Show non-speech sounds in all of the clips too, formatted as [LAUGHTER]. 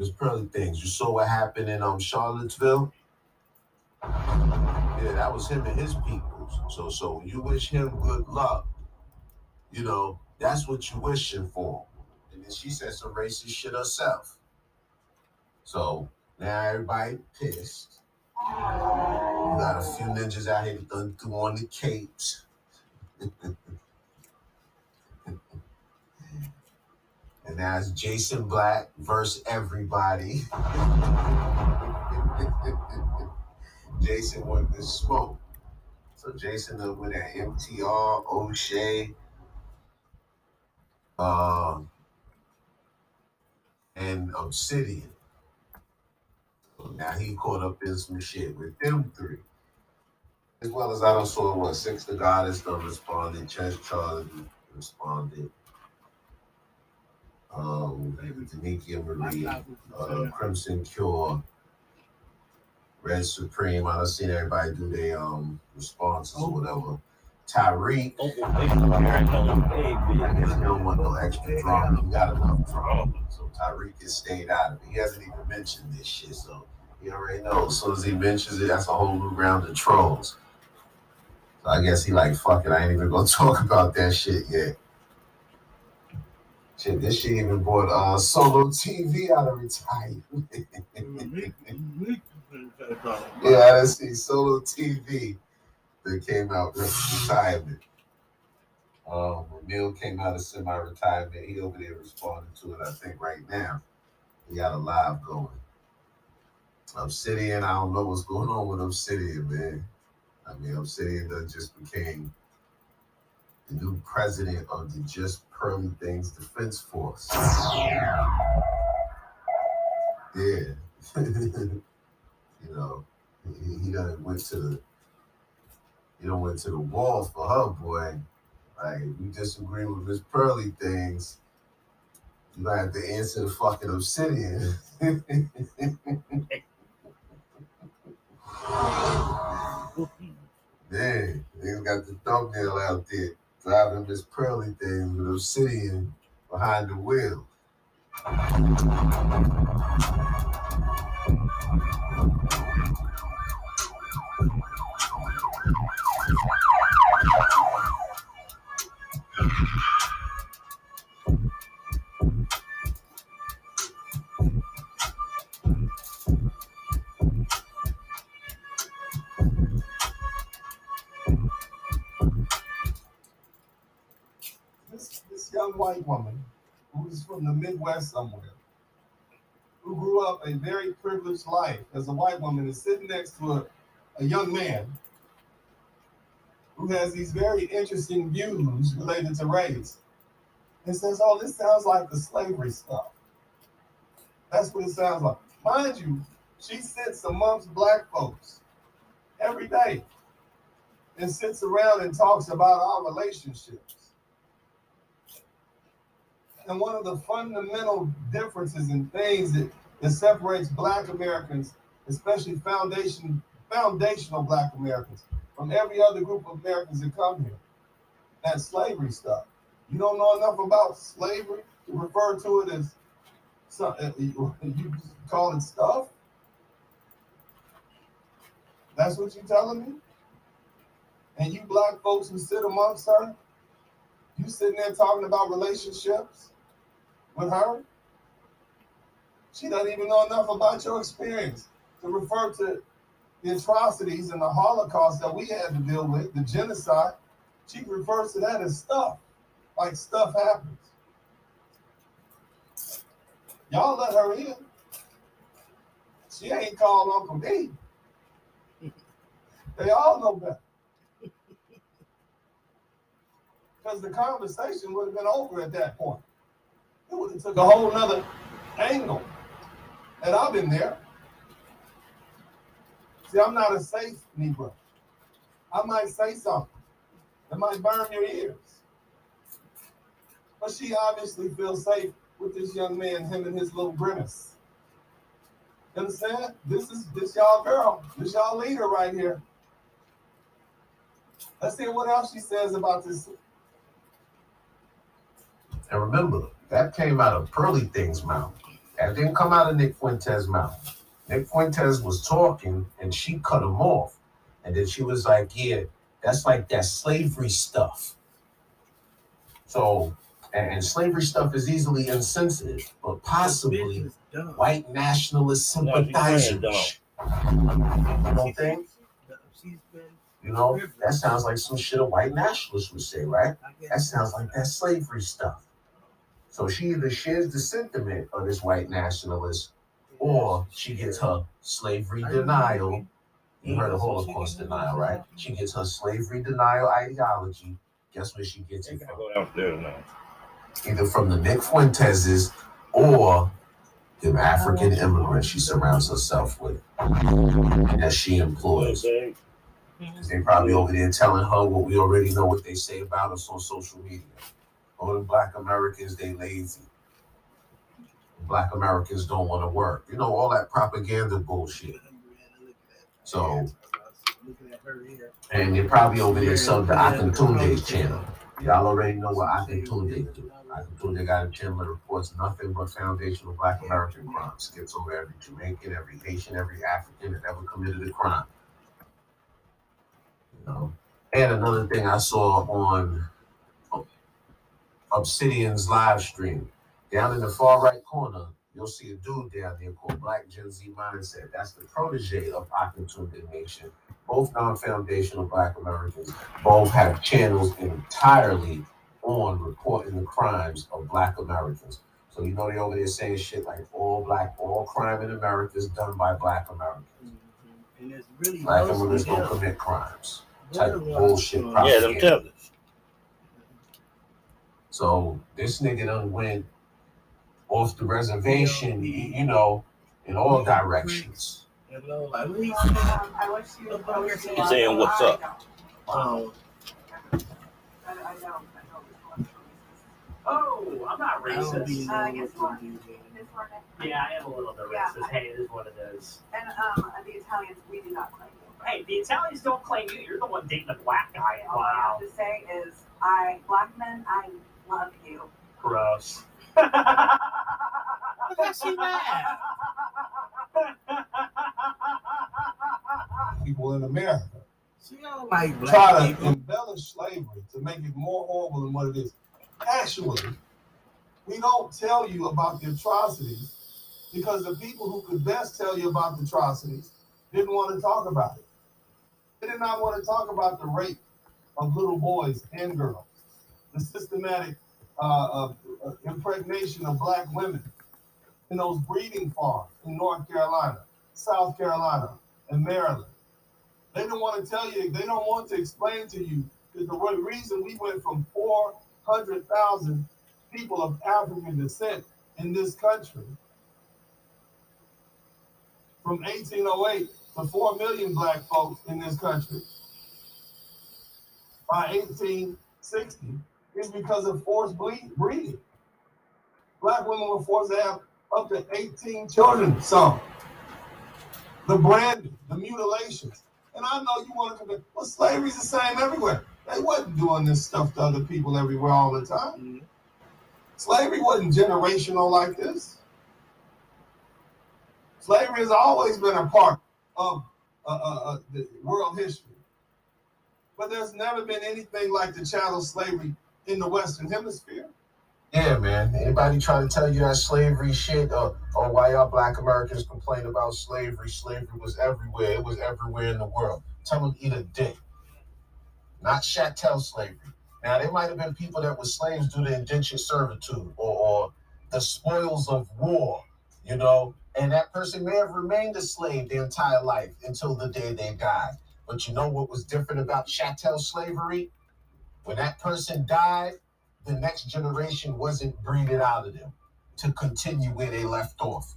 Miss Pearly Things. You saw what happened in um Charlottesville? Yeah, that was him and his peoples. So so you wish him good luck, you know, that's what you wishing for. And then she said some racist shit herself. So now everybody pissed. You got a few ninjas out here done threw on the capes. [LAUGHS] And it's Jason Black versus everybody. [LAUGHS] Jason wanted to smoke. So Jason up with MTR, O'Shea, uh, and Obsidian. So now he caught up in some shit with them three. As well as I don't saw what Six the Goddess done responded, Chess Charlie responded, um, Danikia Marie, uh, Crimson Cure, Red Supreme. I done seen everybody do their um responses or whatever. Tyreek, I guess he don't want no extra drama. He got enough drama. So Tyreek has stayed out of it. He hasn't even mentioned this shit, so he already knows. As soon as he mentions it, that's a whole new round of trolls. So I guess he like, fuck it, I ain't even gonna [LAUGHS] talk about that shit yet. Shit, this shit even bought uh solo TV out of retirement. [LAUGHS] yeah, I see solo TV that came out of retirement. Um, Neil came out of semi-retirement. He over there responding to it, I think, right now. He got a live going. Obsidian, I don't know what's going on with Obsidian, man. I mean, Obsidian just became the new president of the Just Pearly Things Defense Force. Yeah. [LAUGHS] you know, he, he done went to the he done went to the wall for her, boy. Like, if you disagree with Miss Pearly Things, you gonna have to answer the fucking obsidian. [LAUGHS] Man, niggas got the thumbnail out there driving Miss Pearly Things with obsidian behind the wheel. Young white woman who's from the Midwest somewhere, who grew up a very privileged life as a white woman, is sitting next to a, a young man who has these very interesting views related to race and says, Oh, this sounds like the slavery stuff. That's what it sounds like. Mind you, she sits amongst black folks every day and sits around and talks about our relationships. And one of the fundamental differences and things that, that separates black Americans, especially foundation foundational black Americans, from every other group of Americans that come here, that slavery stuff. You don't know enough about slavery to refer to it as some, uh, [LAUGHS] you call it stuff. That's what you're telling me? And you black folks who sit amongst her, you sitting there talking about relationships with her? She doesn't even know enough about your experience to refer to the atrocities and the Holocaust that we had to deal with, the genocide. She refers to that as stuff, like stuff happens. Y'all let her in. She ain't called Uncle D. They all know better. [LAUGHS] Because the conversation would have been over at that point. It took a whole nother angle. And I've been there. See, I'm not a safe Negro. I might say something that might burn your ears. But she obviously feels safe with this young man, him and his little grimace. You understand? This is this y'all girl, this y'all leader right here. Let's see what else she says about this. And remember, that came out of Pearly Thing's mouth. That didn't come out of Nick Fuentes' mouth. Nick Fuentes was talking and she cut him off. And then she was like, Yeah, that's like that slavery stuff. So, and, and slavery stuff is easily insensitive, but possibly white nationalist sympathizers. You don't think? You know, that sounds like some shit a white nationalist would say, right? That sounds like that slavery stuff. So she either shares the sentiment of this white nationalist or she gets her slavery denial. You heard of Holocaust denial, right? She gets her slavery denial ideology. Guess where she gets it from? Either from the Nick Fuenteses or the African immigrants she surrounds herself with and that she employs. Because they probably over there telling her what we already know what they say about us on social media. All the black Americans, they lazy. Black Americans don't want to work. You know, all that propaganda bullshit. So, and you're probably over there sub the Akintunde's channel. Y'all already know what Akintunde do. Akintunde got a channel that reports nothing but foundational black American crimes. Gets over every Jamaican, every Haitian, every African that ever committed a crime. You know? And another thing I saw on Obsidian's live stream, down in the far right corner, you'll see a dude down there called Black Gen Z Mindset. That's the protege of Akintunde Nation. Both non-foundational Black Americans. Both have channels entirely on reporting the crimes of Black Americans. So you know they over there saying shit like all black, all crime in America is done by Black Americans. Mm-hmm. And it's really Black Americans don't commit crimes. Type of bullshit. Yeah, Yeah, them propaganda. Tellers. So this nigga done went off the reservation, y- you know, in all directions. You know, like we, I wish you would go to- He's saying, "What's up?" um. Oh, I'm not I don't be racist. Uh, knowing what to do. man. Yeah, I am a little bit Yeah. racist. Hey, it is what it is. And, um, the Italians, we do not claim you. Hey, the Italians don't claim you. You're the one dating a black guy. And all I Wow, have to say is, I, black men, I love you. gross. Look at she mad. People in America She don't like black try to people. embellish slavery to make it more horrible than what it is. Actually, we don't tell you about the atrocities because the people who could best tell you about the atrocities didn't want to talk about it. They did not want to talk about the rape of little boys and girls, the systematic uh, uh, impregnation of black women in those breeding farms in North Carolina, South Carolina, and Maryland. They don't want to tell you, they don't want to explain to you that the reason we went from 400,000 people of African descent in this country from 1808 to 4 million black folks in this country by 1860 is because of forced breeding. Black women were forced to have up to 18 children, some. The branding, the mutilations. And I know you want to compare, well, slavery's the same everywhere. They wasn't doing this stuff to other people everywhere all the time. Mhm. Slavery wasn't generational like this. Slavery has always been a part of uh, uh, uh, the world history. But there's never been anything like the chattel slavery in the Western Hemisphere. Yeah, man. Anybody trying to tell you that slavery shit or, or why y'all black Americans complain about slavery? Slavery was everywhere. It was everywhere in the world. Tell them eat a dick. Not chattel slavery. Now, there might have been people that were slaves due to indentured servitude or, or the spoils of war, you know, and that person may have remained a slave their entire life until the day they died. But you know what was different about chattel slavery? When that person died, the next generation wasn't breeded out of them to continue where they left off.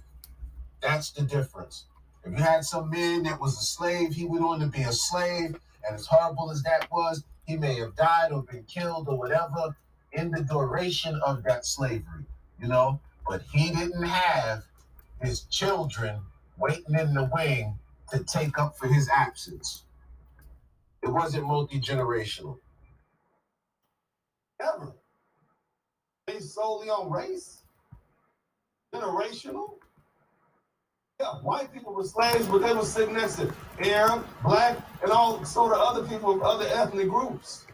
That's the difference. If you had some man that was a slave, he went on to be a slave, and as horrible as that was, he may have died or been killed or whatever in the duration of that slavery, you know. But he didn't have his children waiting in the wing to take up for his absence. It wasn't multi generational. Ever. Based solely on race. generational. Yeah, white people were slaves, but they were sitting next to Arab, black, and all sort of other people of other ethnic groups.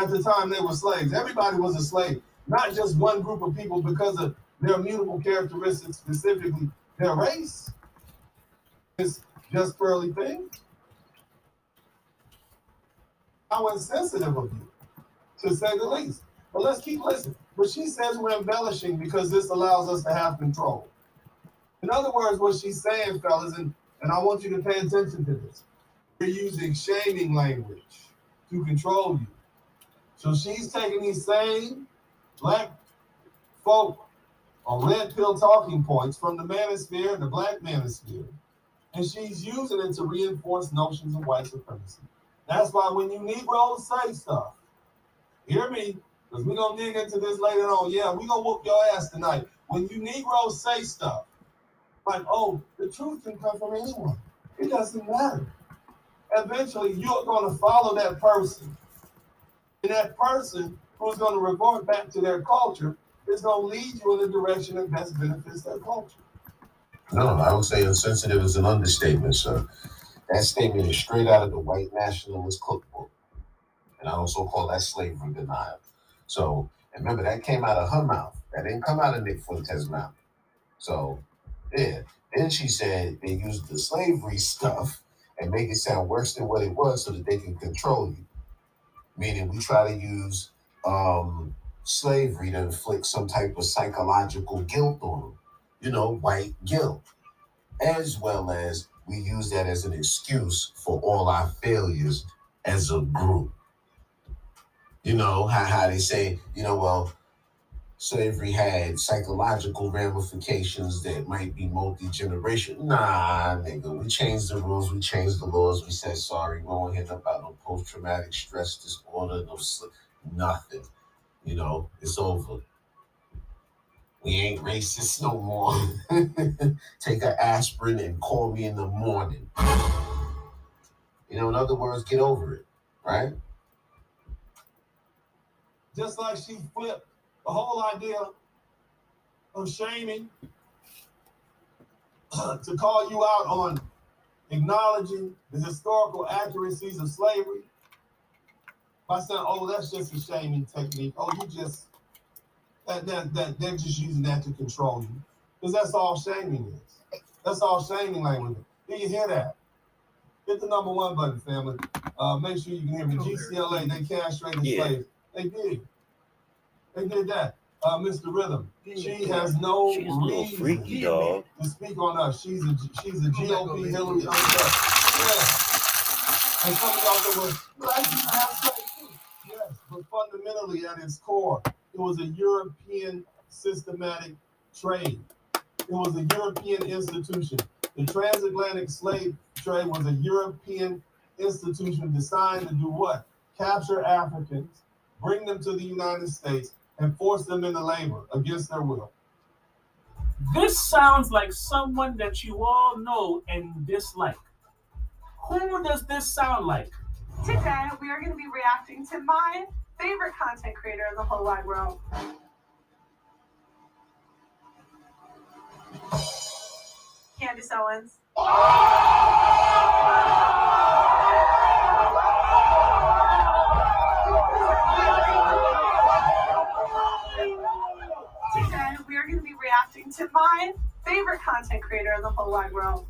At the time they were slaves. Everybody was a slave, not just one group of people because of their immutable characteristics, specifically their race. It's just pearly thing. How insensitive of you, to say the least. But let's keep listening. But she says we're embellishing because this allows us to have control. In other words, what she's saying, fellas, and, and I want you to pay attention to this. We're using shaming language to control you. So she's taking these same black folk or red pill talking points from the manosphere and the black manosphere, and she's using it to reinforce notions of white supremacy. That's why when you Negroes say stuff, hear me, because we're gonna dig into this later on. Yeah, we're gonna whoop your ass tonight. When you Negroes say stuff, like, oh, the truth can come from anyone. It doesn't matter. Eventually, you're gonna follow that person. And that person who's gonna revert back to their culture is gonna lead you in the direction that best benefits their culture. No, I would say insensitive is an understatement, sir. That statement is straight out of the white nationalist cookbook. And I also call that slavery denial. So and remember that came out of her mouth. That didn't come out of Nick Fuentes' mouth. So yeah. Then she said they used the slavery stuff and make it sound worse than what it was so that they can control you. Meaning we try to use um slavery to inflict some type of psychological guilt on them. You know, white guilt. As well as we use that as an excuse for all our failures as a group. You know, how, how they say, you know, well, slavery had psychological ramifications that might be multi-generation. Nah, nigga, we changed the rules, we changed the laws, we said sorry, we don't hear about no post-traumatic stress disorder, no sl- nothing. You know, it's over. We ain't racist no more. [LAUGHS] Take an aspirin and call me in the morning. You know, in other words, get over it, right? Just like she flipped the whole idea of shaming [CLEARS THROAT] to call you out on acknowledging the historical accuracies of slavery by saying, "Oh, that's just a shaming technique. Oh, you just that that, that they're just using that to control you, because that's all shaming is. That's all shaming language. Do you hear that? Hit the number one button, family. Uh, make sure you can hear me. GCLA, they castrated Yeah. slaves. They did. They did that. Uh, Mr. Rhythm, she has no She's reason freaky, dog. to speak on us. She's a she's a GOP Hillary herself. Yeah. And some of y'all say, well, black people have slaves too. Yes, but fundamentally at its core, it was a European systematic trade. It was a European institution. The transatlantic slave trade was a European institution designed to do what? Capture Africans, bring them to the United States, and force them into labor against their will. This sounds like someone that you all know and dislike. Who does this sound like? Today, we are going to be reacting to my favorite content creator in the whole wide world. Candace Owens. Today, reacting to my favorite content creator in the whole wide world.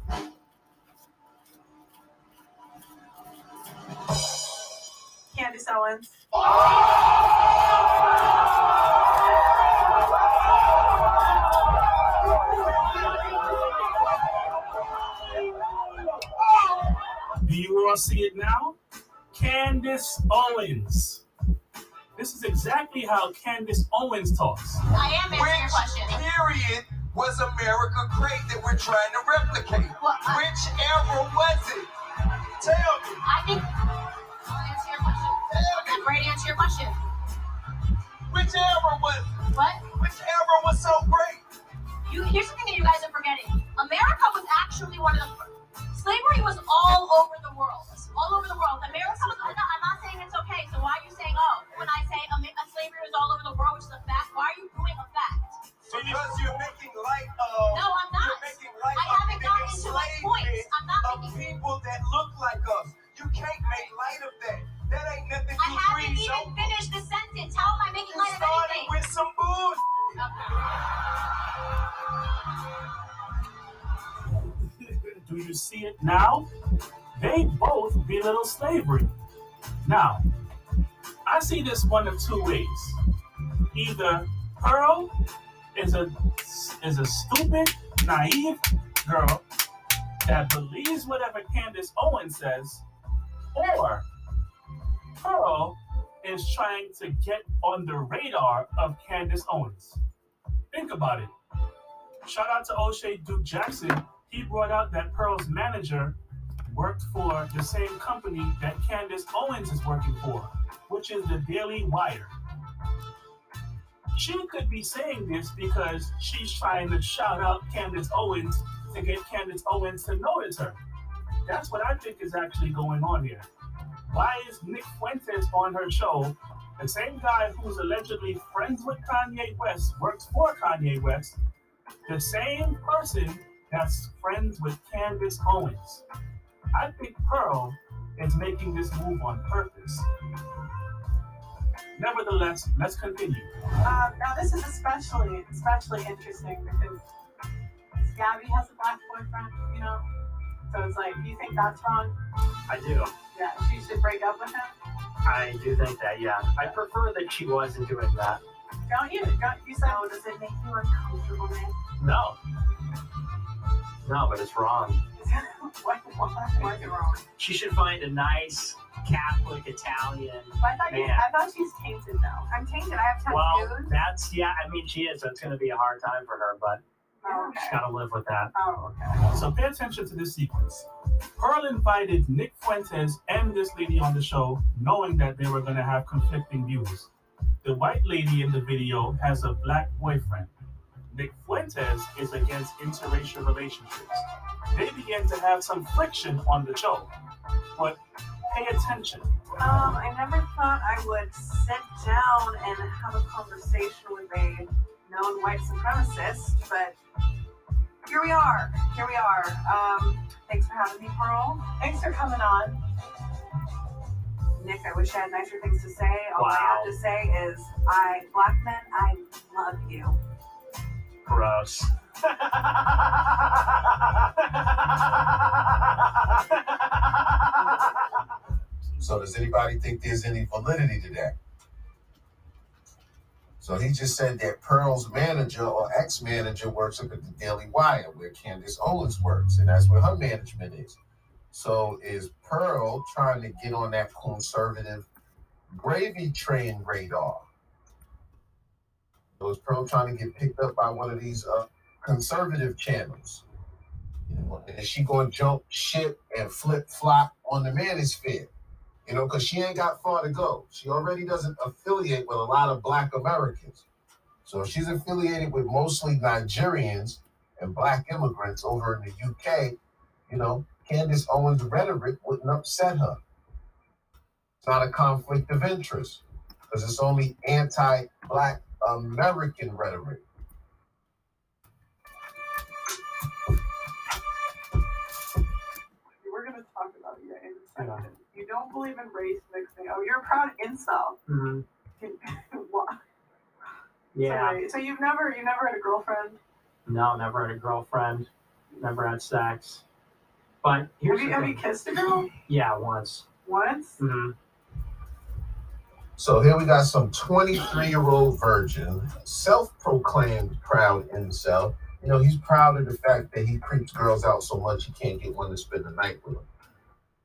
Candace Owens. Do you all see it now? Candace Owens. This is exactly how Candace Owens talks. I am answering your question. period was America great that we're trying to replicate? Well, I- Which era was it? Tell me. I think I'll answer your question. I'm ready to answer your question. Which era was it? What? Which era was so great? You here's the thing that you guys are forgetting. America was actually one of the fir- slavery was all over the world. All over the world. America was I'm not, I'm not saying it's okay. So why are you saying, oh, when I say Amer- uh, slavery was all over the world, which is a fact, why are you doing a fact? Because you're making light of. No, I'm not. You're making light I of haven't the gotten to my point. I'm not of making. people that look like us. You can't make light of that. That ain't nothing I haven't breeze even over. finished the sentence. How am I making You light of started anything? with some bull. [LAUGHS] Do you see it now? They both belittle slavery. Now, I see this one of two ways. Either Pearl is a is a stupid, naive girl that believes whatever Candace Owens says, or Pearl is trying to get on the radar of Candace Owens. Think about it. Shout out to O'Shea Duke Jackson. He brought out that Pearl's manager worked for the same company that Candace Owens is working for, which is the Daily Wire. She could be saying this because she's trying to shout out Candace Owens to get Candace Owens to notice her. That's what I think is actually going on here. Why is Nick Fuentes on her show? The same guy who's allegedly friends with Kanye West works for Kanye West. The same person that's friends with Candace Owens. I think Pearl is making this move on purpose. Nevertheless, let's continue. Um, now this is especially especially interesting because Gabby has a black boyfriend, you know. So it's like, do you think that's wrong? I do. Yeah, she should break up with him. I do think that, yeah. I prefer that she wasn't doing that. Don't you? Don't you said? Oh, does it make you uncomfortable, man? No. No, but it's wrong. [LAUGHS] what, what, wrong? She should find a nice Catholic Italian. I thought you, Man. I thought she's tainted though. I'm tainted. I have tattoos. Well, that's, yeah, I mean, she is. So it's going to be a hard time for her, but Oh, okay. she's got to live with that. Oh, okay. So pay attention to this sequence. Pearl invited Nick Fuentes and this lady on the show, knowing that they were going to have conflicting views. The white lady in the video has a black boyfriend. Nick Fuentes is against interracial relationships. They begin to have some friction on the show. But pay attention. Um, I never thought I would sit down and have a conversation with a known white supremacist, but here we are. Here we are. Um, thanks for having me, Pearl. Thanks for coming on. Nick, I wish I had nicer things to say. All I have to say is, I, black men, I love you. So does anybody think there's any validity to that? So he just said that Pearl's manager or ex-manager works up at the Daily Wire, where Candace Owens works, and that's where her management is. So is Pearl trying to get on that conservative gravy train radar? Is Pearl trying to get picked up by one of these uh, conservative channels? And is she going to jump ship and flip flop on the manosphere? you know, because she ain't got far to go. She already doesn't affiliate with a lot of Black Americans. So she's affiliated with mostly Nigerians and Black immigrants over in the UK, you know, Candace Owens' rhetoric wouldn't upset her. It's not a conflict of interest because it's only anti Black American rhetoric. We're gonna talk about you in a second. You don't believe in race mixing. Oh, you're a proud incel. Mm-hmm. [LAUGHS] Why? Yeah. Sorry. So you've never you never had a girlfriend? No, never had a girlfriend. Never had sex. But here's have you have you kissed a girl Yeah, once. once? hmm So here we got some 23 year old virgin, self proclaimed proud incel. You know, he's proud of the fact that he creeps girls out so much he can't get one to spend the night with him.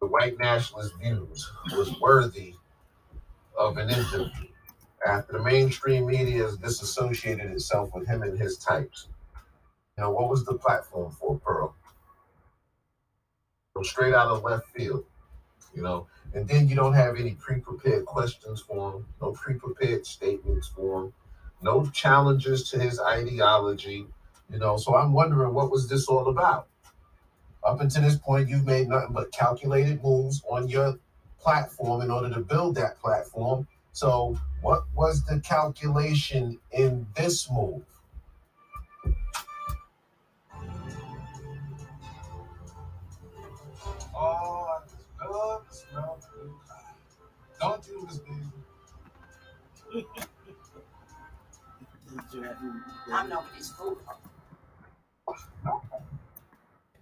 The white nationalist views was worthy of an interview after the mainstream media has disassociated itself with him and his types. You know, what was the platform for Pearl? Go straight out of left field, you know, and then you don't have any pre-prepared questions for him, no pre-prepared statements for him, no challenges to his ideology, you know. So I'm wondering what was this all about? Up until this point, you've made nothing but calculated moves on your platform in order to build that platform. So what was the calculation in this move? This baby. I'm nobody's fool.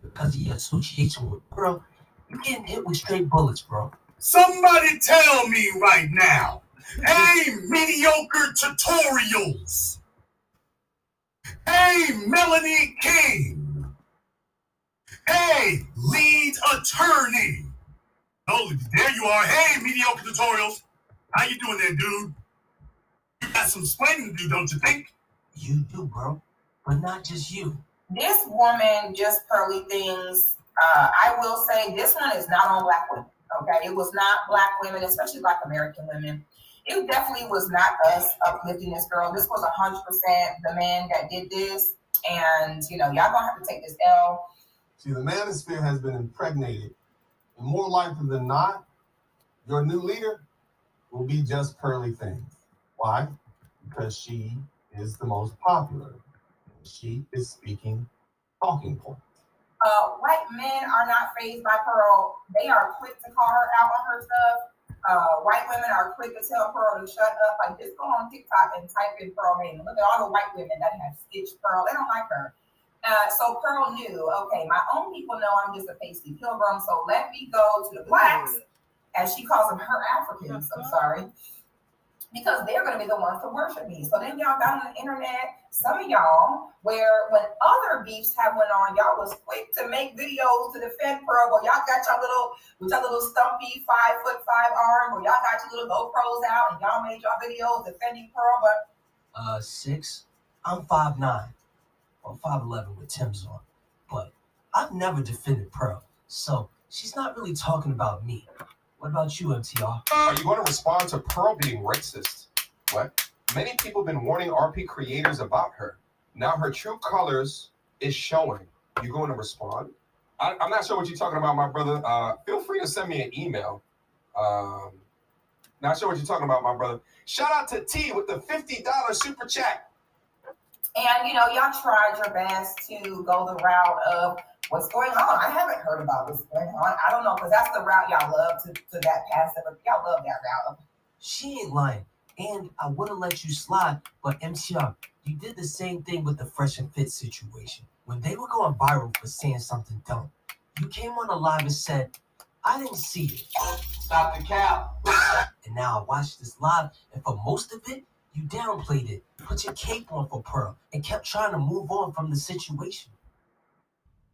Because he association with bro, you're getting hit with straight bullets, bro. Somebody tell me right now. Hey, mediocre tutorials. Hey, Melanie King. Hey, lead attorney. Oh, there you are. Hey, mediocre tutorials. How you doing there, dude? You got some explaining to do, don't you think? You do, bro. But not just you. This woman just pearly things. Uh, I will say this one is not on black women. Okay, it was not black women, especially black American women. It definitely was not us uplifting this girl. This was hundred percent the man that did this, and you know y'all gonna have to take this L. See, the manosphere has been impregnated. And more likely than not, your new leader will be just Pearly Things. Why? Because she is the most popular. She is speaking talking points. Uh, white men are not phased by Pearl. They are quick to call her out on her stuff. Uh, white women are quick to tell Pearl to shut up. Like just go on TikTok and type in Pearl name. Look at all the white women that have stitched Pearl. They don't like her. Uh, so Pearl knew, okay, my own people know I'm just a pasty pilgrim, so let me go to the blacks, as she calls them her Africans, I'm sorry, because they're going to be the ones to worship me. So then y'all got on the internet, some of y'all, where when other beefs have went on, y'all was quick to make videos to defend Pearl. Well, y'all got your little, with your little stumpy five foot five arm, or y'all got your little GoPros out, and y'all made y'all videos defending Pearl, but Uh, six. I'm five nine. Or five eleven with Timbs on. But I've never defended Pearl, so she's not really talking about me. What about you, MTR? Are you going to respond to Pearl being racist? What? Many people have been warning RP creators about her. Now her true colors is showing. You going to respond? I, I'm not sure what you're talking about, my brother. Uh, feel free to send me an email. Um, not sure what you're talking about, my brother. Shout out to T with the $50 super chat. And you know, y'all tried your best to go the route of what's going on. I haven't heard about what's going on. I don't know because that's the route y'all love to, to that passive. Y'all love that route. She ain't lying. And I would have let you slide, but MTR, you did the same thing with the Fresh and Fit situation. When they were going viral for saying something dumb, you came on a live and said, I didn't see it. Stop the cow. And now I watched this live, and for most of it, you downplayed it, put your cape on for Pearl, and kept trying to move on from the situation.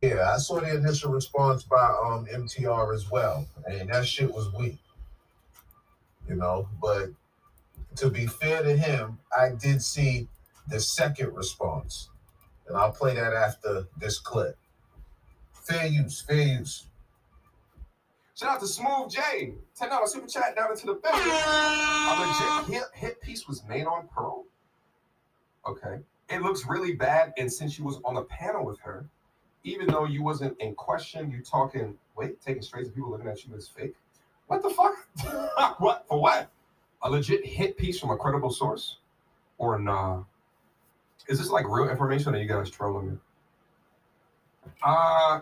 Yeah, I saw the initial response by um MTR as well, and that shit was weak. You know, but to be fair to him, I did see the second response, and I'll play that after this clip. Fair use, fair use. Shout out to Smooth J. $10 super chat down into the legit hit, hit piece was made on Pearl. Okay. It looks really bad. And since you was on the panel with her, even though you wasn't in question, you talking, wait, taking straight to people looking at you as fake. What the fuck? [LAUGHS] what? For what? A legit hit piece from a credible source? Or nah? Is this like real information or you guys trolling me? Uh,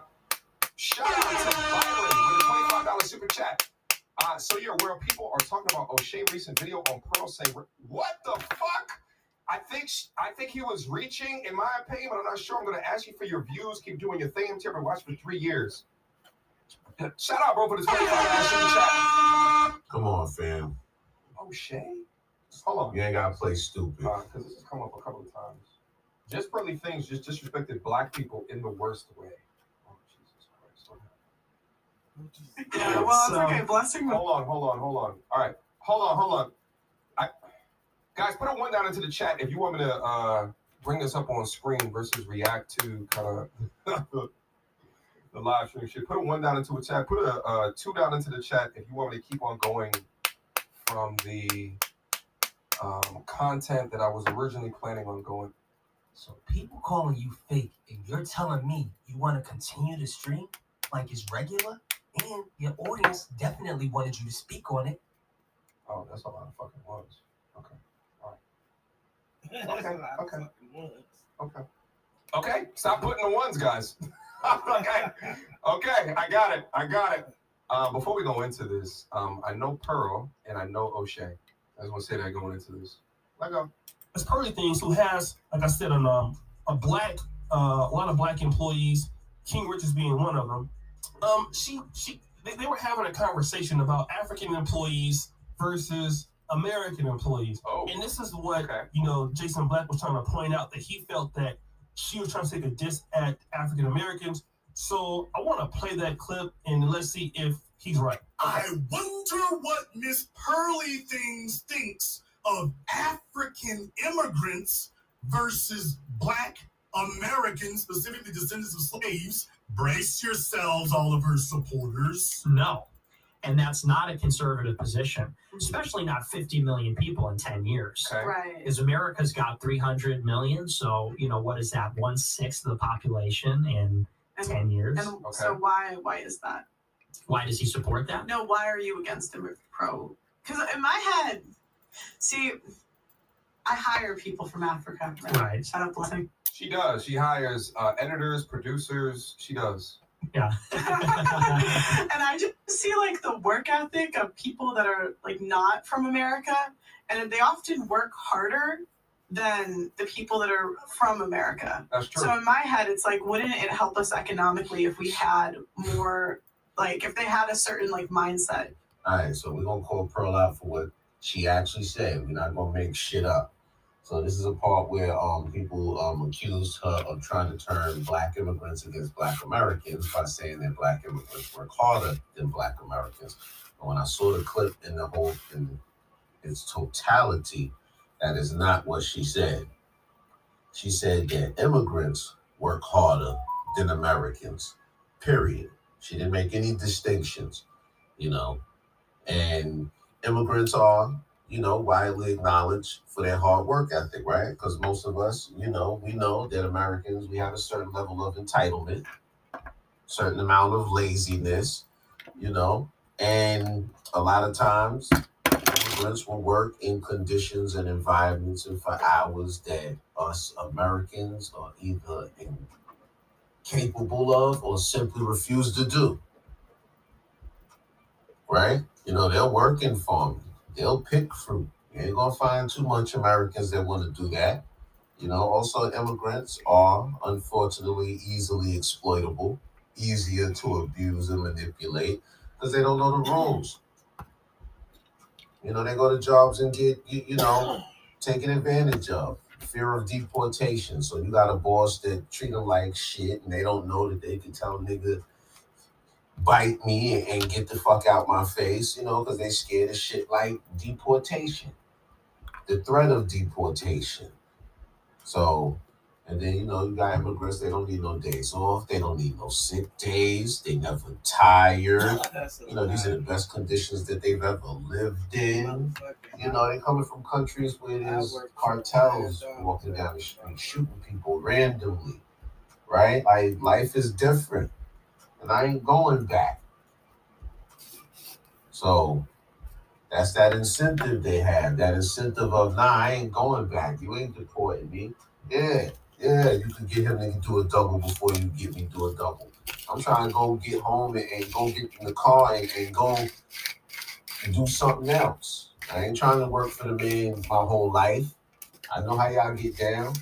shout out to Byron with a $25 super chat. Uh, so you're aware people are talking about O'Shea recent video on Pearl saying, what the fuck? I think I think he was reaching, in my opinion, but I'm not sure. I'm going to ask you for your views. Keep doing your thing. I'm here to watch for three years. Shout out, bro, for this $25 super chat. Come on, fam. Oh, O'Shea? Hold on. You ain't gotta play stupid. Uh, because this has come up a couple of times. Just Pearly Things just disrespected black people in the worst way. Oh, Jesus Christ. Yeah, well, it's okay. Blessing. Hold on, hold on, hold on. All right, hold on, hold on. Guys, put a one down into the chat if you want me to uh, bring this up on screen versus react to kind of [LAUGHS] the live stream shit. Put a one down into the chat. Put a uh, two down into the chat if you want me to keep on going from the um, content that I was originally planning on going. So people calling you fake, and you're telling me you want to continue to stream like it's regular, and your audience definitely wanted you to speak on it. Oh, that's a lot of fucking ones. Okay. All right. That's Okay. a lot of Okay. Okay. Okay. Stop putting the ones, guys. [LAUGHS] okay. Okay. I got it. I got it. Uh, before we go into this, um, I know Pearl and I know O'Shea. I just want to say that going into this. Let go. It's Pearly Things who has, like I said, an, um, a black, uh, a lot of black employees. King Richards being one of them. Um, she, she, they, they were having a conversation about African employees versus American employees. Oh, And this is what okay. you know Jason Black was trying to point out that he felt that she was trying to take a diss at African Americans. So I want to play that clip and let's see if he's right. I wonder what Miss Pearly Things thinks of African immigrants versus Black Americans, specifically descendants of slaves. Brace yourselves, all of her supporters. No. And that's not a conservative position, especially not 50 million people in 10 years. Okay. Right. Because America's got 300 million. So, you know, what is that? One sixth of the population in And, 10 years. and Okay. so why why is that? Why does he support that? No, why are you against him pro? Because in my head, see, I hire people from Africa. Right. Shut up, blessing. She does. She hires uh, editors, producers. She does. Yeah. [LAUGHS] [LAUGHS] and I just see like the work ethic of people that are like not from America, and they often work harder than the people that are from America. That's true. So in my head, it's like, wouldn't it help us economically if we had more, like, if they had a certain like mindset? All right, so we're gonna call Pearl out for what she actually said. We're not gonna make shit up. So this is a part where um people um accused her of trying to turn black immigrants against black Americans by saying that black immigrants work harder than black Americans. And when I saw the clip in the whole in its totality, that is not what she said. She said that immigrants work harder than Americans. Period. She didn't make any distinctions, you know and immigrants are you know widely acknowledged for their hard work ethic right? Because most of us you know we know that americans we have a certain level of entitlement certain amount of laziness you know? And a lot of times immigrants will work in conditions and environments and for hours that us americans are either incapable of or simply refuse to do. Right? You know, they're working for farming, they'll pick fruit. You ain't gonna find too much Americans that want to do that. You know, also immigrants are unfortunately easily exploitable, easier to abuse and manipulate because they don't know the rules. You know, they go to jobs and get you, you know taken advantage of. Fear of deportation. So you got a boss that treat them like shit, and they don't know that they can tell nigga bite me and get the fuck out my face, you know, because they scared of shit like deportation, the threat of deportation. So, and then you know, you got immigrants, they don't need no days off, they don't need no sick days, they never tired. [LAUGHS] You know, these are the best conditions that they've ever lived in. You know, they're coming from countries where there's cartels walking down the street shooting people randomly, right? Like life is different and I ain't going back. So that's that incentive they have. That incentive of nah, I ain't going back. You ain't deporting me. Yeah, yeah, you can get him to do a double before you get me do a double. I'm trying to go get home and, and go get in the car and, and go and do something else. I ain't trying to work for the man my whole life. I know how y'all get down.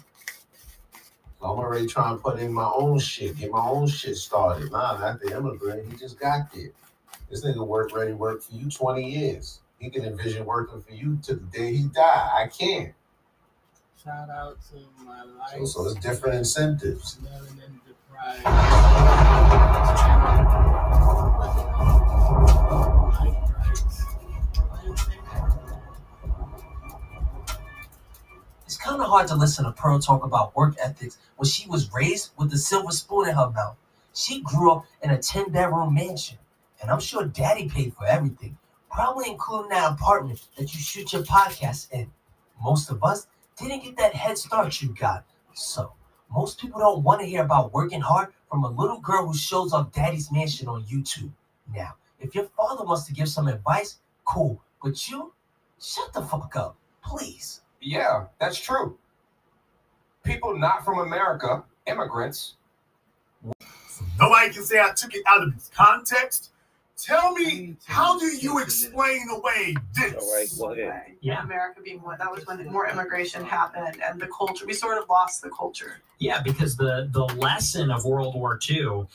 I'm already trying to put in my own shit, get my own shit started. Nah, not the immigrant. He just got there. This nigga work ready work for you 20 years. He can envision working for you to the day he die. I can't. Shout out to my life. So, so it's different incentives. [LAUGHS] kind of hard to listen to Pearl talk about work ethics when she was raised with a silver spoon in her mouth. She grew up in a 10 bedroom mansion, and I'm sure daddy paid for everything, probably including that apartment that you shoot your podcast in. Most of us didn't get that head start you got. So, most people don't want to hear about working hard from a little girl who shows off daddy's mansion on YouTube. Now, if your father wants to give some advice, cool. But you, shut the fuck up, please. Yeah, that's true. People not from America, immigrants, Nobody can say I took it out of its context. Tell me, how do you explain away this? All right, go ahead. Yeah. America being one, that was when more immigration happened and the culture, we sort of lost the culture. Yeah, because the the lesson of World War II,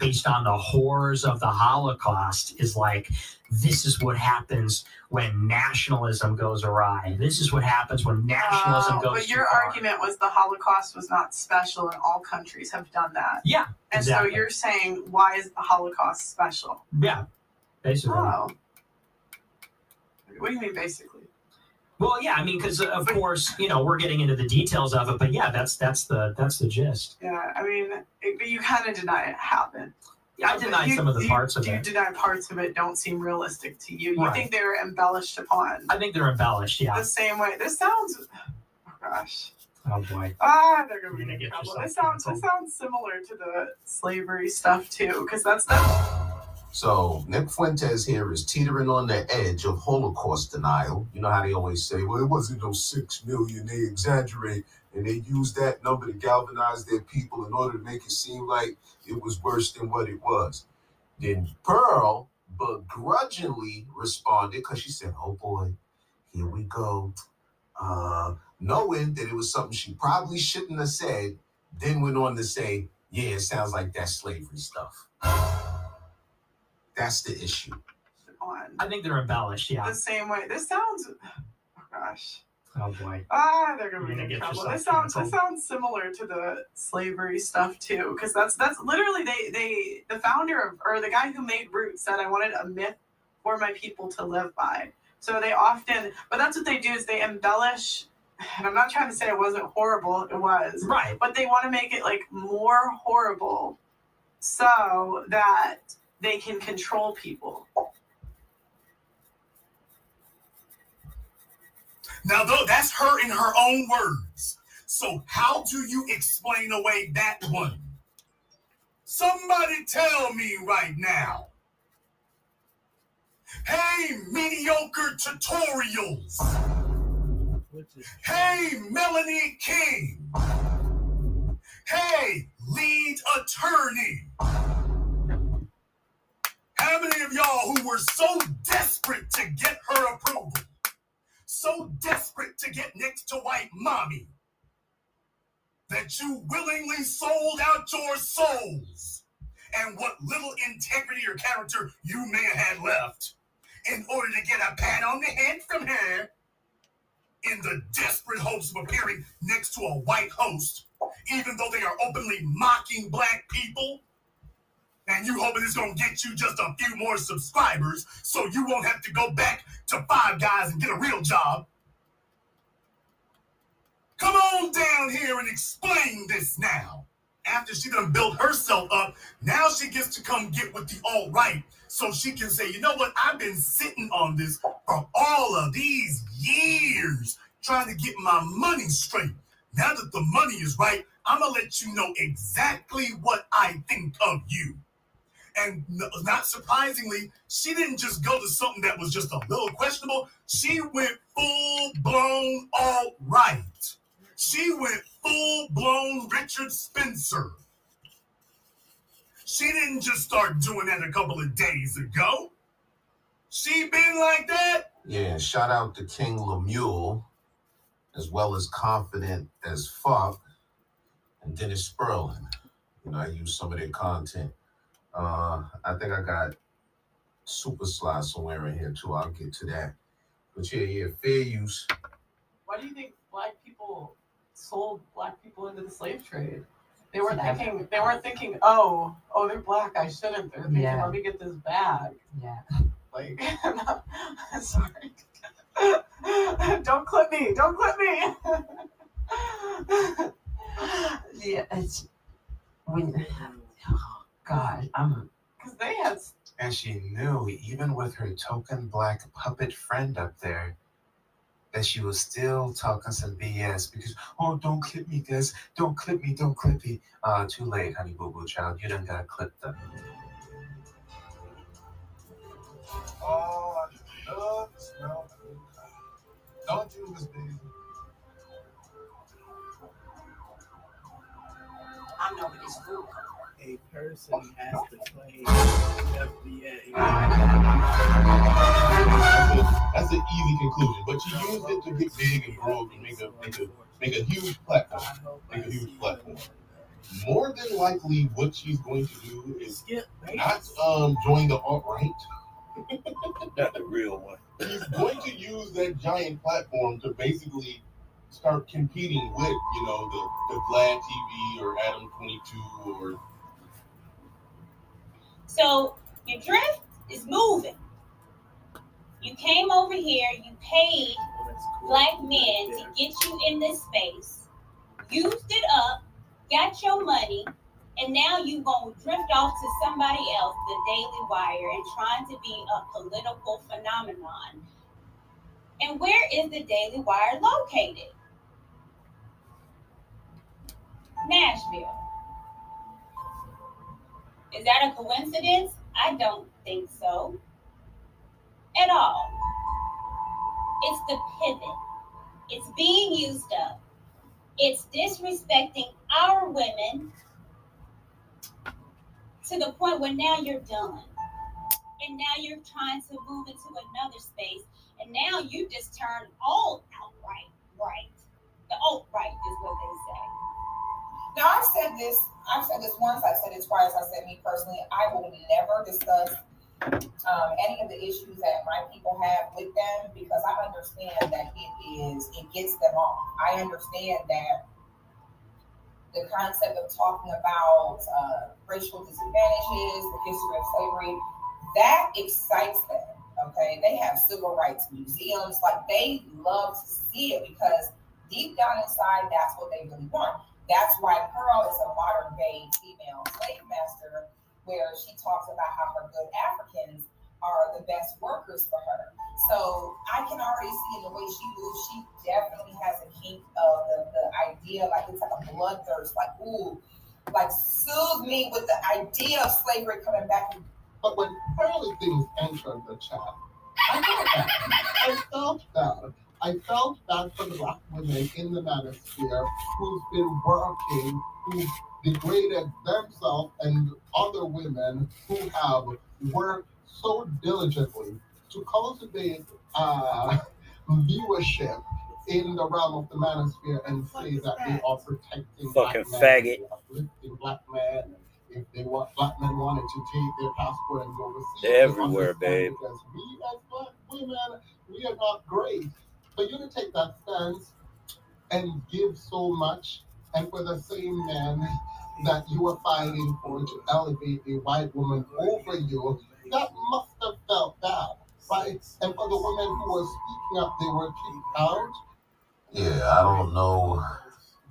based on the horrors of the Holocaust, is like this is what happens when nationalism goes awry. This is what happens when nationalism Oh, goes. but your argument was the Holocaust was not special and all countries have done that. Yeah, And exactly. so you're saying, why is the Holocaust special? Yeah, basically. Oh. What do you mean, basically? Well, yeah, I mean, because of course, you know, we're getting into the details of it, but yeah, that's that's the that's the gist. Yeah, I mean, it, but you kind of deny it happened. Yeah, I deny You- some of the you- parts of you it. You deny parts of it don't seem realistic to you. You Right. think they were embellished upon. I think they're embellished. Yeah. The same way. This sounds. Oh gosh. Oh boy. Ah, they're gonna be in get trouble. This sounds. This sounds similar to the slavery stuff too, because that's that. So Nick Fuentes here is teetering on the edge of Holocaust denial. You know how they always say, well, it wasn't no six million, they exaggerate. And they use that number to galvanize their people in order to make it seem like it was worse than what it was. Then Pearl begrudgingly responded because she said, Oh boy, here we go. Uh, knowing that it was something she probably shouldn't have said, then went on to say, Yeah, it sounds like that slavery stuff. That's the issue. On I think they're embellished. Yeah. the same way. This sounds. Oh gosh. Oh boy. Ah, they're gonna You're be gonna in get trouble. yourself This sounds. This canceled. sounds similar to the slavery stuff too, because that's that's literally they they the founder of or the guy who made Roots said I wanted a myth for my people to live by. So they often, but that's what they do is they embellish. And I'm not trying to say it wasn't horrible. It was. Right. But they want to make it like more horrible, so that they can control people. Now, though, that's her in her own words. So, how do you explain away that one? Somebody tell me right now. Hey, mediocre tutorials. Hey, Melanie King. Hey, lead attorney. How many of y'all who were so desperate to get her approval, so desperate to get next to white mommy, that you willingly sold out your souls and what little integrity or character you may have had left in order to get a pat on the head from her in the desperate hopes of appearing next to a white host, even though they are openly mocking black people? And you hoping it's gonna get you just a few more subscribers so you won't have to go back to Five Guys and get a real job? Come on down here and explain this now. After she done built herself up, now she gets to come get with the all right so she can say, you know what? I've been sitting on this for all of these years trying to get my money straight. Now that the money is right, I'm gonna let you know exactly what I think of you. And not surprisingly, she didn't just go to something that was just a little questionable. She went full blown all right. She went full blown Richard Spencer. She didn't just start doing that a couple of days ago. She been like that? Yeah, shout out to King Lemuel, as well as Confident as Fuck, and Dennis Sperlin. You know, I use some of their content. Uh, I think I got Super Sly somewhere in here too. I'll get to that. But yeah, yeah, fair use. Why do you think black people sold black people into the slave trade? They were Yeah. thinking they weren't thinking, oh, oh, they're black, I shouldn't. They're thinking, Yeah. let me get this bag. Yeah. [LAUGHS] Like, [LAUGHS] I'm sorry. [LAUGHS] Don't clip me. Don't clip me. Yeah, it's when. God, I'm. Because they had. And she knew, even with her token black puppet friend up there, that she was still talking some BS because, oh, don't clip me, guys. Don't clip me, don't clip me. Uh, too late, honey boo boo child. You done got clipped up. Oh, I love the smell of the Don't you, Miss Daisy? I'm nobody's fool. A person has to claim FBA. That's an easy conclusion, but you used it to get big and grow and make a make a make a huge platform. Make a huge platform. More than likely, what she's going to do is not um join the alt right. [LAUGHS] Not the real one. She's going to use that giant platform to basically start competing with, you know, the, the Vlad TV or Adam 22 or So your drift is moving. You came over here, you paid black men to get you in this space, used it up, got your money, and now you gonna drift off to somebody else, the Daily Wire, and trying to be a political phenomenon. And where is the Daily Wire located? Nashville. Is that a coincidence? I don't think so. At all. It's the pivot. It's being used up. It's disrespecting our women to the point where now you're done. And now you're trying to move into another space. And now you just turn all outright right. The alt right is what they say. Now I've said this, I've said this once, I've said it twice, I said me personally, I will never discuss um, any of the issues that my people have with them because I understand that it is, it gets them off. I understand that the concept of talking about uh, racial disadvantages, the history of slavery, that excites them. Okay, they have civil rights museums, like they love to see it because deep down inside, that's what they really want. That's why Pearl is a modern day female slave master, where she talks about how her good Africans are the best workers for her. So I can already see in the way she moves, she definitely has a kink of the, the idea, like it's like a bloodthirst, like, ooh, like soothe me with the idea of slavery coming back. But when Pearly Things entered the chat, I felt bad. I felt bad. I felt bad for the black women in the manosphere who's been working, who degraded themselves and other women who have worked so diligently to cultivate uh, viewership in the realm of the manosphere and say that they are protecting Fucking black men, faggot. uplifting black men. If they want black men wanted to take their passport and go overseas, They're everywhere, babe. Because we as black women, we are not great. For you to take that stance and give so much, and for the same man that you are fighting for to elevate a white woman over you, that must have felt bad, right? And for the women who were speaking up, they were kicked out. Yeah, I don't know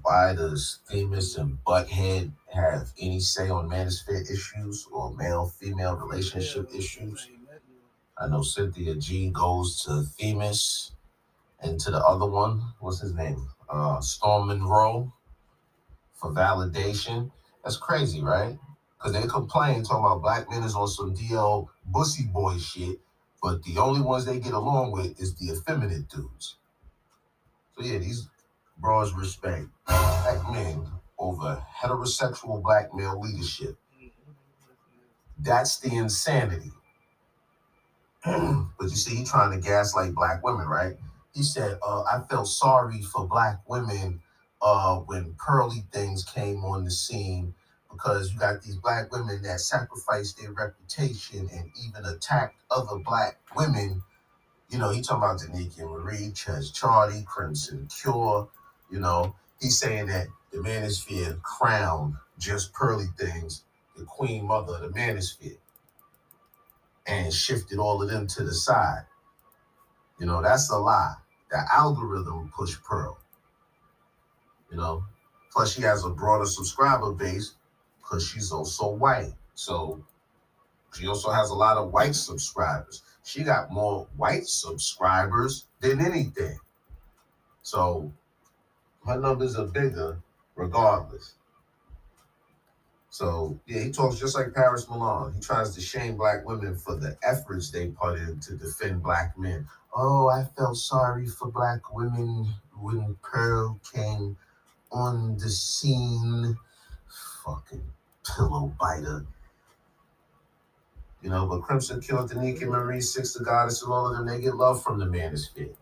why does famous and butthead have any say on manosphere issues or male-female relationship issues. I know Cynthia G goes to Themis and to the other one, what's his name? Uh Storm Monroe for validation. That's crazy, right? Because they complain talking about black men is on some DL bussy boy shit, but the only ones they get along with is the effeminate dudes. So yeah, these bras respect black men over heterosexual black male leadership. That's the insanity. [CLEARS THROAT] but you see, he trying to gaslight black women, right? He said, uh, I felt sorry for black women uh, when pearly things came on the scene because you got these black women that sacrificed their reputation and even attacked other black women. You know, he talking about Danica Marie, Church Charlie, Crimson Cure. You know, he's saying that the manosphere crowned just pearly things, the queen mother of the manosphere, and shifted all of them to the side. You know, that's a lie. The algorithm pushed Pearl. You know, plus she has a broader subscriber base because she's also white. So she also has a lot of white subscribers. She got more white subscribers than anything. So her numbers are bigger regardless. So yeah, he talks just like Paris Milan. He tries to shame black women for the efforts they put in to defend black men. Oh, I felt sorry for black women when Pearl came on the scene. Fucking pillow biter. You know, but Crimson killed Danica Marie, Six the Goddess, and all of them, they get love from the manosphere.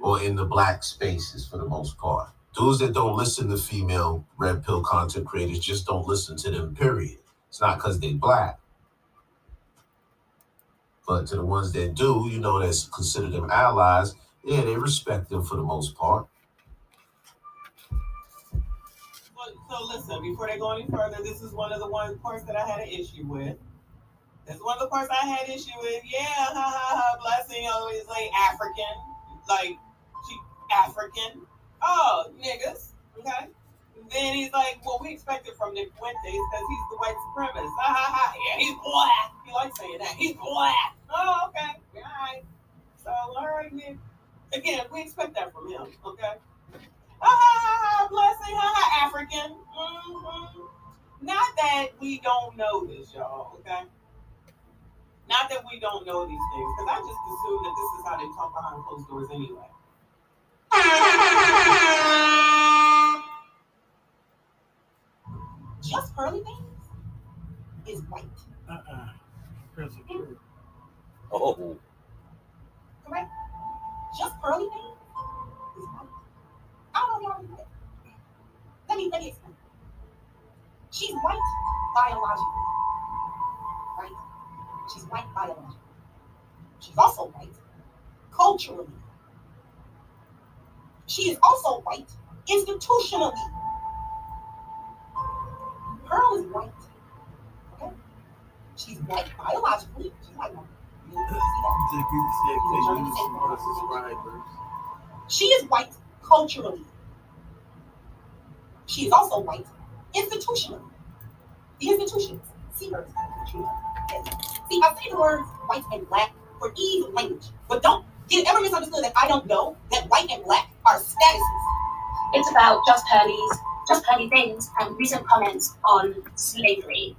Or in the black spaces for the most part. Those that don't listen to female red pill content creators just don't listen to them, period. It's not because they black. But to the ones that do, you know, that's consider them allies, yeah, they respect them for the most part. So, listen, before they go any further, this is one of the one parts that I had an issue with. This is one of the parts I had issue with. Yeah, ha ha ha. Blessing always like African, like she African. Oh, niggas. Okay. Then he's like, well, we expect it from Nick Fuentes because he's the white supremacist. Ha ha ha. Yeah, he's black. He likes saying that. He's black. Oh, okay. All right. So, all right, man. Again, we expect that from him. Okay. Ha ha ha. Blessing. Ha ha. African. hmm Not that we don't know this, y'all. Okay. Not that we don't know these things, because I just assume that this is how they talk behind closed doors anyway. Just pearly things is white. Uh-uh. Crimson Oh. Correct? Just pearly things is white. I don't know if y'all know. Let me let me explain. She's white biologically. Right? She's white biologically. She's also white culturally. She is also white institutionally. Pearl is white. Okay? She's white biologically. She's white. Subscribers. She is white culturally. She is also white institutionally. The institutions see her. See, I say the words white and black for ease of language, but don't get ever misunderstood that I don't know that white and black are statuses. It's about just Pearly's, just Pearly things and recent comments on slavery.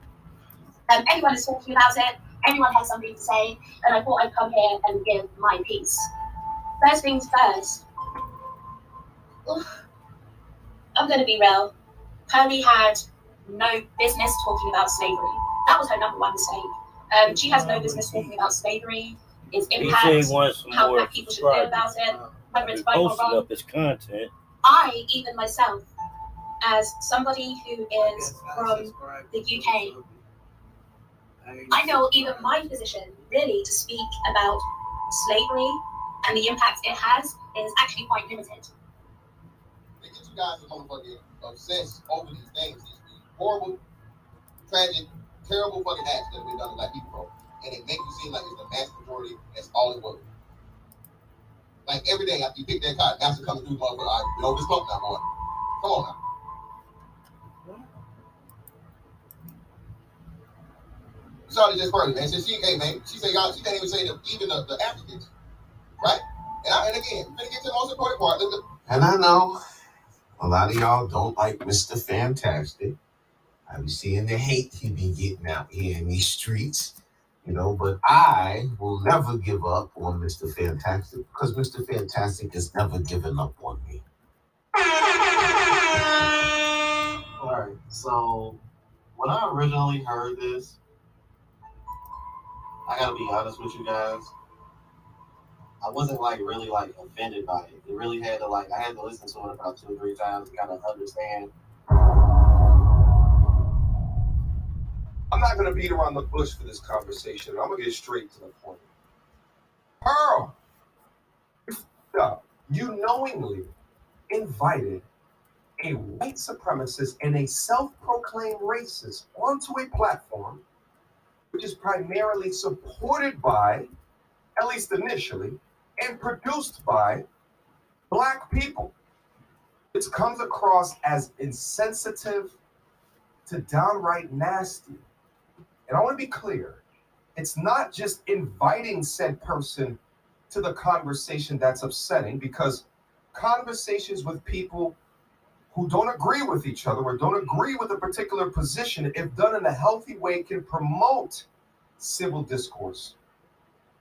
Um, everyone is talking about it. Everyone has something to say, and I thought I'd come here and give my piece. First things first. Ugh. I'm going to be real. Pearly had no business talking about slavery. That was her number one mistake. Um, she has no business talking about slavery, its impact, BJ wants how black people should feel about it, whether it's right or posted wrong. up his content. I, even myself, as somebody who is from the UK, I know even my position really to speak about slavery and the impact it has is actually quite limited. They get you guys are motherfucking obsessed over these things, these horrible, tragic, terrible fucking acts that have been done to black people, and it makes you seem like it's the mass majority. That's all it was. Like every day after you pick that car, after coming through, motherfucker, right, get over this smoke now, boy. Come on now. Charlie just first, man. She, hey man, she said y'all, she can't even say that even the, the Africans, right? And, I, and again, we're gonna get to the most important part. Look, look, And I know a lot of y'all don't like Mr. Fantastic. I be seeing the hate he be getting out here in these streets, you know, but I will never give up on Mr. Fantastic because Mr. Fantastic has never given up on me. All right. So when I originally heard this, I gotta be honest with you guys. I wasn't like really like offended by it. It really had to like I had to listen to it about two or three times to kind of understand. I'm not gonna beat around the bush for this conversation. I'm gonna get straight to the point. Pearl, you. Knowingly invited a white supremacist and a self-proclaimed racist onto a platform which is primarily supported by, at least initially, and produced by black people. It comes across as insensitive to downright nasty. And I want to be clear it's not just inviting said person to the conversation that's upsetting because conversations with people who don't agree with each other or don't agree with a particular position, if done in a healthy way, can promote civil discourse.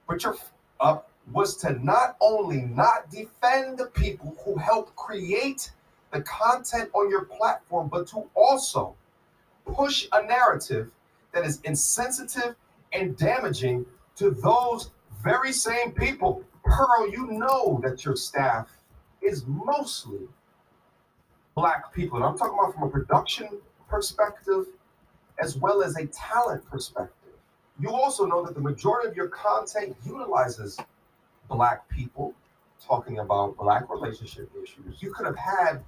But your up was to not only not defend the people who help create the content on your platform, but to also push a narrative that is insensitive and damaging to those very same people. Pearl, you know that your staff is mostly black people. And I'm talking about from a production perspective as well as a talent perspective. You also know that the majority of your content utilizes black people talking about black relationship issues. You could have had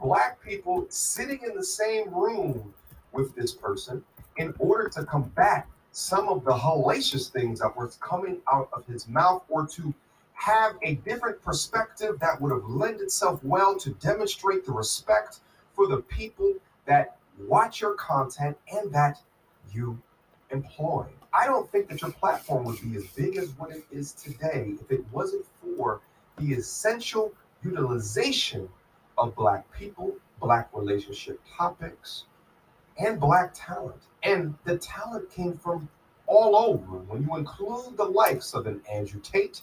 black people sitting in the same room with this person in order to combat some of the hellacious things that were coming out of his mouth or to have a different perspective that would have lent itself well to demonstrate the respect for the people that watch your content and that you employ. I don't think that your platform would be as big as what it is today if it wasn't for the essential utilization of Black people, Black relationship topics, and Black talent. And the talent came from all over. When you include the likes of an Andrew Tate,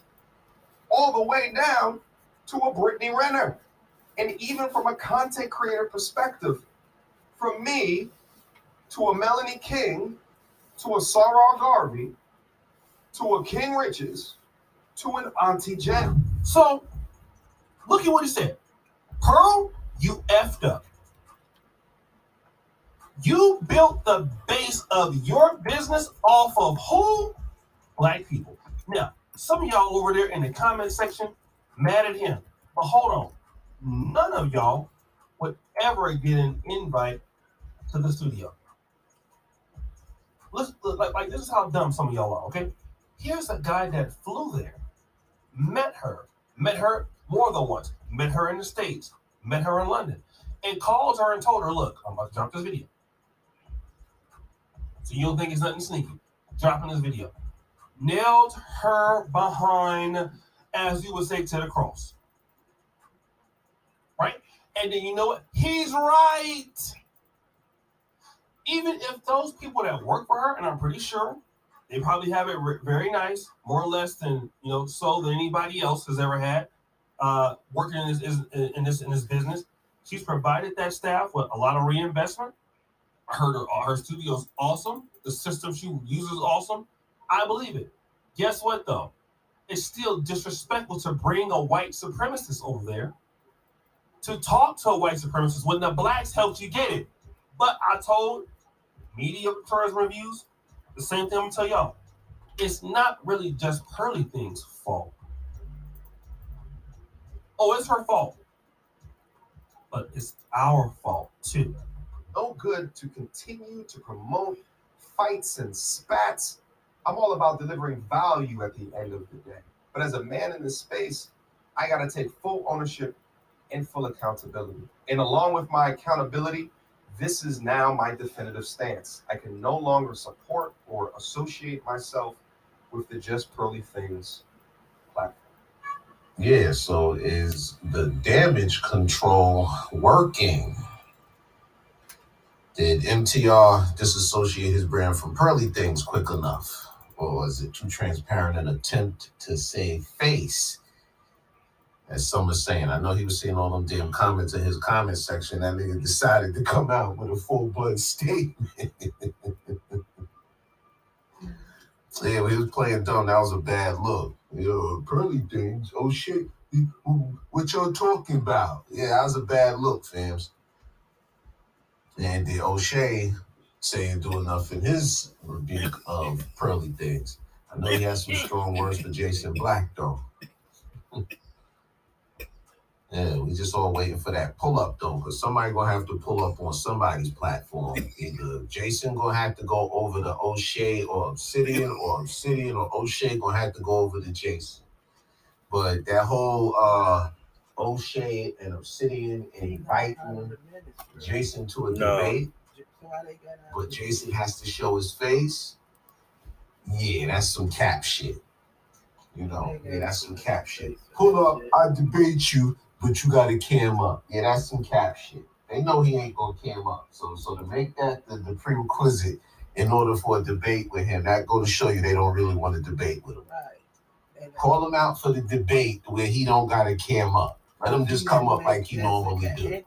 all the way down to a Brittany Renner. And even from a content creator perspective, from me to a Melanie King, to a Sarah Garvey, to a King Riches, to an Auntie Jen. So, look at what he said. Pearl, you effed up. You built the base of your business off of who? Black people. Now, some of y'all over there in the comment section mad at him. But hold on. None of y'all would ever get an invite to the studio. Let's like, like this is how dumb some of y'all are, okay? Here's a guy that flew there, met her, met her more than once, met her in the States, met her in London, and called her and told her, look, I'm about to drop this video. So you don't think it's nothing sneaky. Dropping this video. Nailed her behind, as you would say, to the cross. Right? And then you know what? He's right. Even if those people that work for her, and I'm pretty sure they probably have it re- very nice, more or less than you know, so than anybody else has ever had, uh, working in this in this in this business. She's provided that staff with a lot of reinvestment. Her, her studio's awesome. The system she uses is awesome. I believe it. Guess what though? It's still disrespectful to bring a white supremacist over there to talk to a white supremacist when the blacks helped you get it. But I told media tourism reviews the same thing I'm gonna tell y'all. It's not really just Pearly Thing's fault. Oh, it's her fault. But it's our fault too. No good to continue to promote fights and spats. I'm all about delivering value at the end of the day. But as a man in this space, I got to take full ownership and full accountability. And along with my accountability, this is now my definitive stance. I can no longer support or associate myself with the Just Pearly Things platform. Yeah, so is the damage control working? Did MTR disassociate his brand from Pearly Things quick enough? Or was it too transparent an attempt to save face? As some are saying, I know he was seeing all them damn comments in his comment section. That nigga decided to come out with a full blood [LAUGHS] statement. yeah, he was playing dumb. That was a bad look. Yo, Pearly Things. Oh shit. What y'all talking about? Yeah, that was a bad look, fams. And the O'Shea saying do enough in his rebuke of pearly things. I know he has some strong words for Jason Black though. yeah, we just all waiting for that pull up though, because somebody gonna have to pull up on somebody's platform. Either Jason gonna have to go over to O'Shea or Obsidian, or Obsidian or O'Shea gonna have to go over to Jason. But that whole uh O'Shea and Obsidian and inviting Jason to a No. debate, but Jason has to show his face. Yeah, that's some cap shit. You know, yeah, that's some cap shit. Pull up, I debate you, but you gotta cam up. Yeah, that's some cap shit. They know he ain't gonna cam up. So so to make that the, the prerequisite in order for a debate with him, that go to show you they don't really want to debate with him. Call him out for the debate where he don't gotta cam up. Let him just come up like he normally do.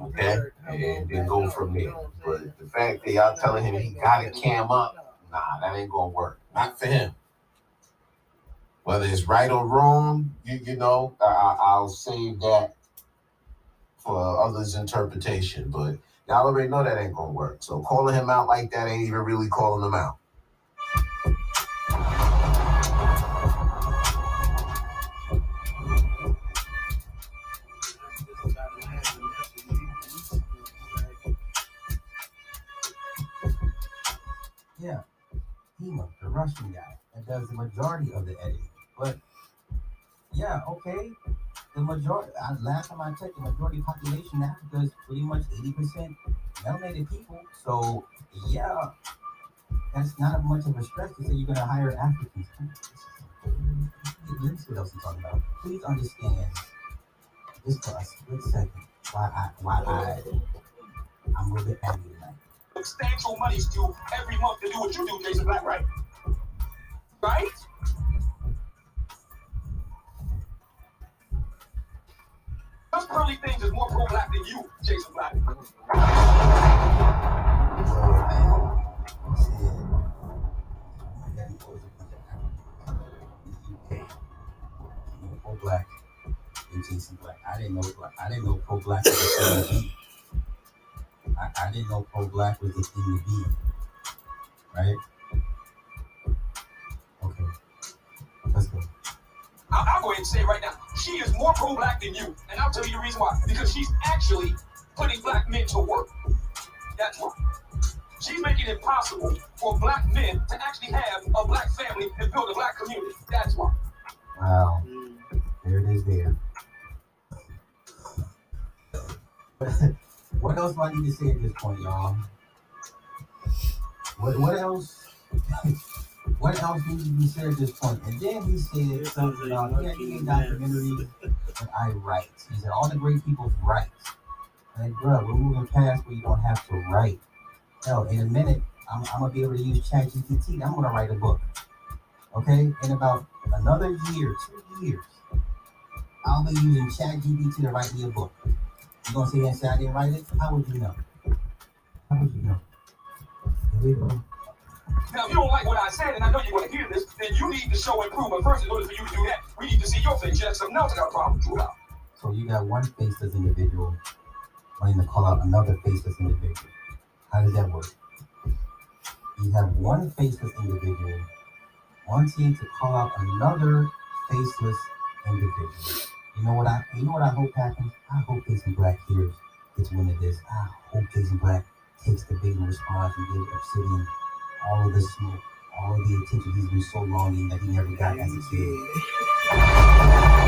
Okay, and then go from there. But the fact that y'all telling him he got to cam up, nah, that ain't gonna work. Not for him. Whether it's right or wrong, you you know, I- I'll save that for others' interpretation. But y'all already know that ain't gonna work. So calling him out like that ain't even really calling him out. Yeah, Hema, the Russian guy that does the majority of the editing. But yeah, okay, the majority. I, last time I checked, the majority population in Africa is pretty much eighty percent melanated people. So yeah, that's not much of a stretch to say you're gonna hire Africans. Let's see what else he's talking about. Please understand, just for a split second, why I why I I'm a little bit angry. Substantial monies due every month to do what you do, Jason Black, right? Right? Those curly things is more pro-black than you, Jason Black. black and Jason Black. I didn't know black. I didn't know pro black I, I didn't know pro black was the thing to be. Right? Okay. Let's go. I'll, I'll go ahead and say it right now. She is more pro-black than you, and I'll tell you the reason why. Because she's actually putting black men to work. That's why. She's making it possible for black men to actually have a black family and build a black community. That's why. Wow. There it is there. [LAUGHS] what else do I need to say at this point, y'all? What what else? [LAUGHS] what else needs to be said at this point? And then he said something about yeah, he documentary, but I write. He said all the great people write. Like, bro, we're moving past where you don't have to write. Hell, in a minute, I'm, I'm gonna be able to use ChatGPT. I'm gonna write a book. Okay, in about another year, two years, I'll be using ChatGPT to write me a book. You gonna sit here and say I didn't write it? How would you know? How would you know? Here we go. Now, if you don't like what I said, and I know you want to hear this, then you need to show improvement. First, in order for you to do that, we need to see your face. You have something else I got a problem with you about. So you got one faceless individual wanting to call out another faceless individual. How does that work? You have one faceless individual wanting to call out another faceless individual. You know what I you know what I hope happens? I hope Jason Black hears gets wind of this. I hope Jason Black takes the big response and gives Obsidian all of the smoke, all of the attention he's been so longing that he never got as a kid.